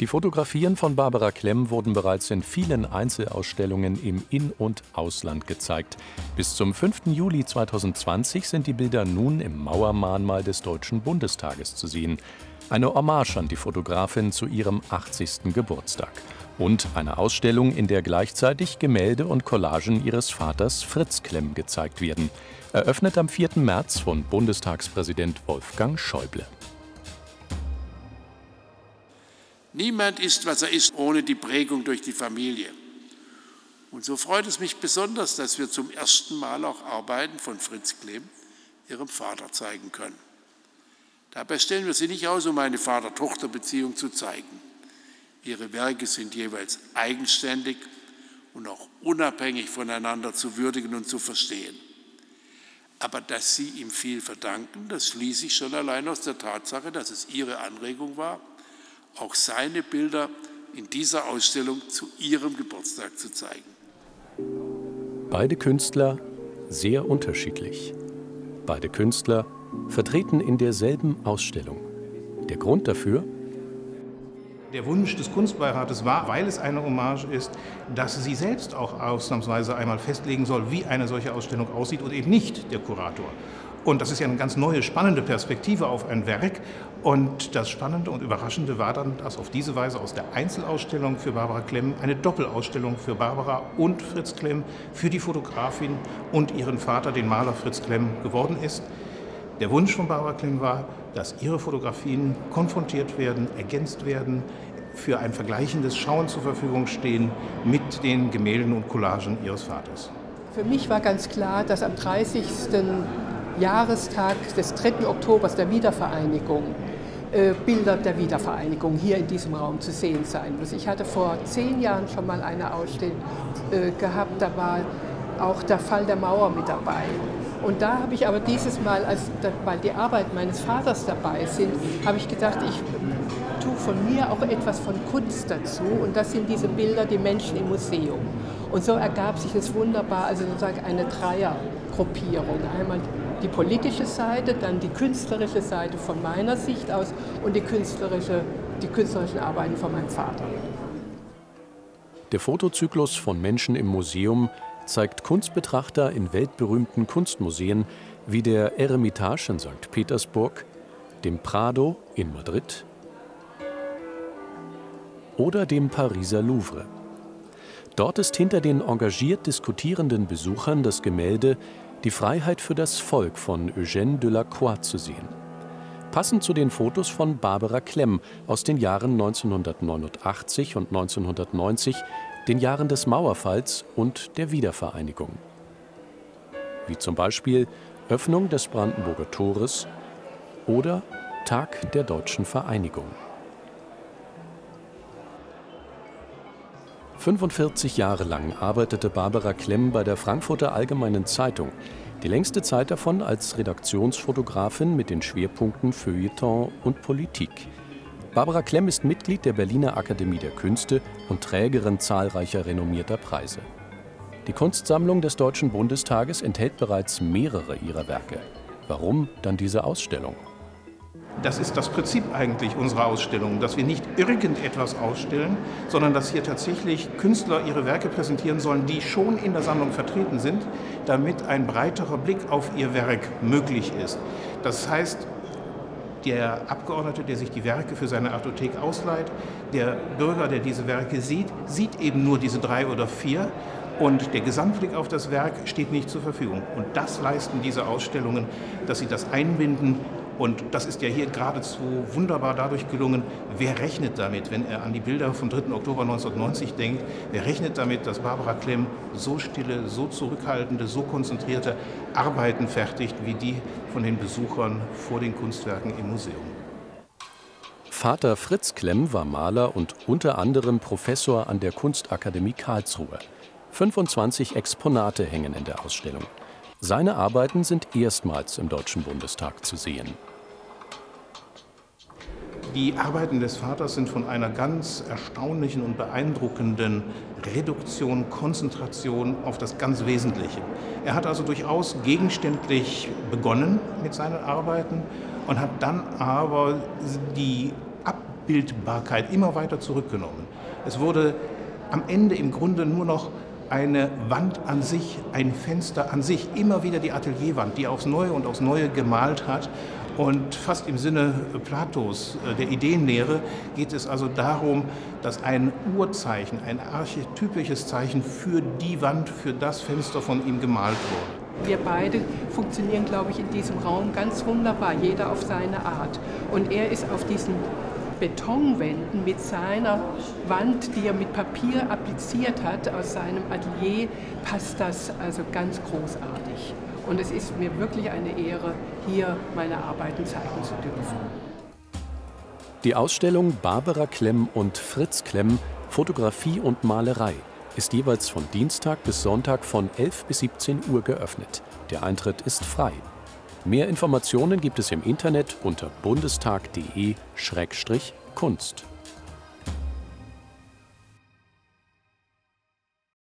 Die Fotografien von Barbara Klemm wurden bereits in vielen Einzelausstellungen im In- und Ausland gezeigt. Bis zum 5. Juli 2020 sind die Bilder nun im Mauermahnmal des Deutschen Bundestages zu sehen. Eine Hommage an die Fotografin zu ihrem 80. Geburtstag. Und eine Ausstellung, in der gleichzeitig Gemälde und Collagen ihres Vaters Fritz Klemm gezeigt werden. Eröffnet am 4. März von Bundestagspräsident Wolfgang Schäuble. Niemand ist, was er ist, ohne die Prägung durch die Familie. Und so freut es mich besonders, dass wir zum ersten Mal auch Arbeiten von Fritz Klemm, ihrem Vater, zeigen können. Dabei stellen wir sie nicht aus, um eine Vater-Tochter-Beziehung zu zeigen. Ihre Werke sind jeweils eigenständig und auch unabhängig voneinander zu würdigen und zu verstehen. Aber dass Sie ihm viel verdanken, das schließe ich schon allein aus der Tatsache, dass es Ihre Anregung war, auch seine Bilder in dieser Ausstellung zu ihrem Geburtstag zu zeigen. Beide Künstler sehr unterschiedlich. Beide Künstler vertreten in derselben Ausstellung. Der Grund dafür? Der Wunsch des Kunstbeirates war, weil es eine Hommage ist, dass sie selbst auch ausnahmsweise einmal festlegen soll, wie eine solche Ausstellung aussieht und eben nicht der Kurator. Und das ist ja eine ganz neue, spannende Perspektive auf ein Werk. Und das Spannende und Überraschende war dann, dass auf diese Weise aus der Einzelausstellung für Barbara Klemm eine Doppelausstellung für Barbara und Fritz Klemm, für die Fotografin und ihren Vater, den Maler Fritz Klemm, geworden ist. Der Wunsch von Barbara Klemm war, dass ihre Fotografien konfrontiert werden, ergänzt werden, für ein vergleichendes Schauen zur Verfügung stehen mit den Gemälden und Collagen ihres Vaters. Für mich war ganz klar, dass am 30. Jahrestag des 3. Oktobers der Wiedervereinigung äh, Bilder der Wiedervereinigung hier in diesem Raum zu sehen sein müssen. Ich hatte vor zehn Jahren schon mal eine Ausstellung äh, gehabt, da war auch der Fall der Mauer mit dabei. Und da habe ich aber dieses Mal, als, weil die Arbeit meines Vaters dabei sind, habe ich gedacht, ich tue von mir auch etwas von Kunst dazu. Und das sind diese Bilder, die Menschen im Museum. Und so ergab sich es wunderbar, also sozusagen eine Dreiergruppierung. Einmal die politische Seite, dann die künstlerische Seite von meiner Sicht aus und die, künstlerische, die künstlerischen Arbeiten von meinem Vater. Der Fotozyklus von Menschen im Museum zeigt Kunstbetrachter in weltberühmten Kunstmuseen wie der Eremitage in St. Petersburg, dem Prado in Madrid oder dem Pariser Louvre. Dort ist hinter den engagiert diskutierenden Besuchern das Gemälde die Freiheit für das Volk von Eugène Delacroix zu sehen. Passend zu den Fotos von Barbara Klemm aus den Jahren 1989 und 1990, den Jahren des Mauerfalls und der Wiedervereinigung. Wie zum Beispiel Öffnung des Brandenburger Tores oder Tag der deutschen Vereinigung. 45 Jahre lang arbeitete Barbara Klemm bei der Frankfurter Allgemeinen Zeitung, die längste Zeit davon als Redaktionsfotografin mit den Schwerpunkten Feuilleton und Politik. Barbara Klemm ist Mitglied der Berliner Akademie der Künste und Trägerin zahlreicher renommierter Preise. Die Kunstsammlung des Deutschen Bundestages enthält bereits mehrere ihrer Werke. Warum dann diese Ausstellung? Das ist das Prinzip eigentlich unserer Ausstellung, dass wir nicht irgendetwas ausstellen, sondern dass hier tatsächlich Künstler ihre Werke präsentieren sollen, die schon in der Sammlung vertreten sind, damit ein breiterer Blick auf ihr Werk möglich ist. Das heißt, der Abgeordnete, der sich die Werke für seine Artothek ausleiht, der Bürger, der diese Werke sieht, sieht eben nur diese drei oder vier und der Gesamtblick auf das Werk steht nicht zur Verfügung. Und das leisten diese Ausstellungen, dass sie das einbinden und das ist ja hier geradezu wunderbar dadurch gelungen, wer rechnet damit, wenn er an die Bilder vom 3. Oktober 1990 denkt, wer rechnet damit, dass Barbara Klemm so stille, so zurückhaltende, so konzentrierte Arbeiten fertigt, wie die von den Besuchern vor den Kunstwerken im Museum. Vater Fritz Klemm war Maler und unter anderem Professor an der Kunstakademie Karlsruhe. 25 Exponate hängen in der Ausstellung. Seine Arbeiten sind erstmals im Deutschen Bundestag zu sehen. Die Arbeiten des Vaters sind von einer ganz erstaunlichen und beeindruckenden Reduktion, Konzentration auf das ganz Wesentliche. Er hat also durchaus gegenständlich begonnen mit seinen Arbeiten und hat dann aber die Abbildbarkeit immer weiter zurückgenommen. Es wurde am Ende im Grunde nur noch eine Wand an sich, ein Fenster an sich, immer wieder die Atelierwand, die aufs Neue und aufs Neue gemalt hat. Und fast im Sinne Platos, äh, der Ideenlehre, geht es also darum, dass ein Urzeichen, ein archetypisches Zeichen für die Wand, für das Fenster von ihm gemalt wurde. Wir beide funktionieren, glaube ich, in diesem Raum ganz wunderbar, jeder auf seine Art. Und er ist auf diesen Betonwänden mit seiner Wand, die er mit Papier appliziert hat aus seinem Atelier, passt das also ganz großartig. Und es ist mir wirklich eine Ehre, hier meine Arbeiten zeigen zu dürfen. Die Ausstellung Barbara Klemm und Fritz Klemm Fotografie und Malerei ist jeweils von Dienstag bis Sonntag von 11 bis 17 Uhr geöffnet. Der Eintritt ist frei. Mehr Informationen gibt es im Internet unter bundestag.de-kunst.